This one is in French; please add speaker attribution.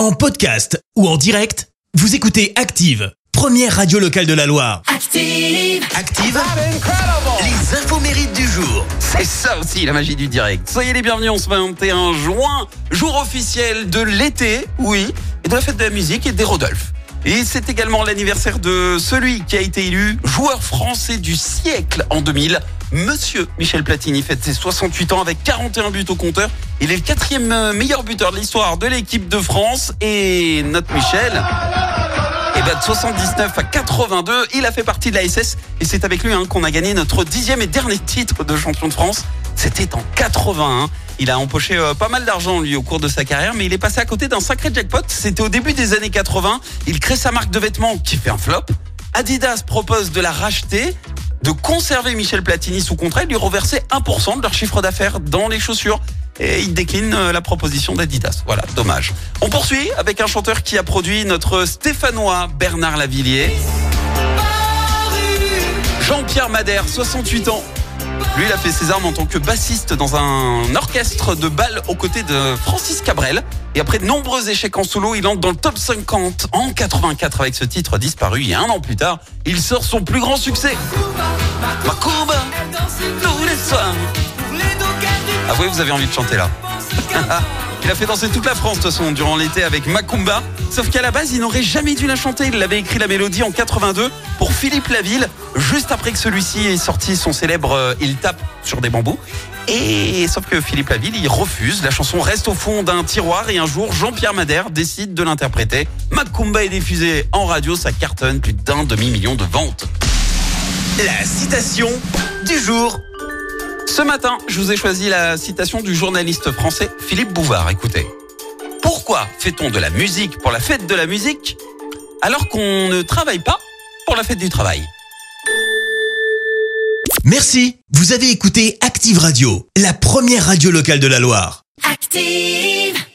Speaker 1: En podcast ou en direct, vous écoutez Active, première radio locale de la Loire.
Speaker 2: Active.
Speaker 1: Active, les infos mérites du jour.
Speaker 3: C'est ça aussi la magie du direct. Soyez les bienvenus, on se 21 juin, jour officiel de l'été, oui, et de la fête de la musique et des Rodolphe. Et c'est également l'anniversaire de celui qui a été élu joueur français du siècle en 2000. Monsieur Michel Platini fête ses 68 ans avec 41 buts au compteur. Il est le quatrième euh, meilleur buteur de l'histoire de l'équipe de France. Et notre Michel, et ben de 79 à 82, il a fait partie de la SS et c'est avec lui hein, qu'on a gagné notre dixième et dernier titre de champion de France. C'était en 81. Il a empoché euh, pas mal d'argent lui au cours de sa carrière, mais il est passé à côté d'un sacré jackpot. C'était au début des années 80. Il crée sa marque de vêtements qui fait un flop. Adidas propose de la racheter, de conserver Michel Platini sous contrat et de lui reverser 1% de leur chiffre d'affaires dans les chaussures. Et il décline euh, la proposition d'Adidas. Voilà, dommage. On poursuit avec un chanteur qui a produit notre Stéphanois Bernard Lavillier. Jean-Pierre Madère, 68 ans. Lui, il a fait ses armes en tant que bassiste dans un orchestre de bal aux côtés de Francis Cabrel. Et après de nombreux échecs en solo, il entre dans le top 50 en 84 avec ce titre disparu. Et un an plus tard, il sort son plus grand succès. Ah oui, vous avez envie de chanter là. Il a fait danser toute la France de toute façon durant l'été avec Macumba. Sauf qu'à la base, il n'aurait jamais dû la chanter. Il avait écrit la mélodie en 82 pour Philippe Laville, juste après que celui-ci ait sorti son célèbre euh, Il tape sur des bambous. Et sauf que Philippe Laville, il refuse. La chanson reste au fond d'un tiroir et un jour, Jean-Pierre Madère décide de l'interpréter. Macumba est diffusé en radio, ça cartonne plus d'un demi-million de ventes.
Speaker 1: La citation du jour.
Speaker 3: Ce matin, je vous ai choisi la citation du journaliste français Philippe Bouvard. Écoutez. Pourquoi fait-on de la musique pour la fête de la musique alors qu'on ne travaille pas pour la fête du travail?
Speaker 1: Merci, vous avez écouté Active Radio, la première radio locale de la Loire.
Speaker 2: Active.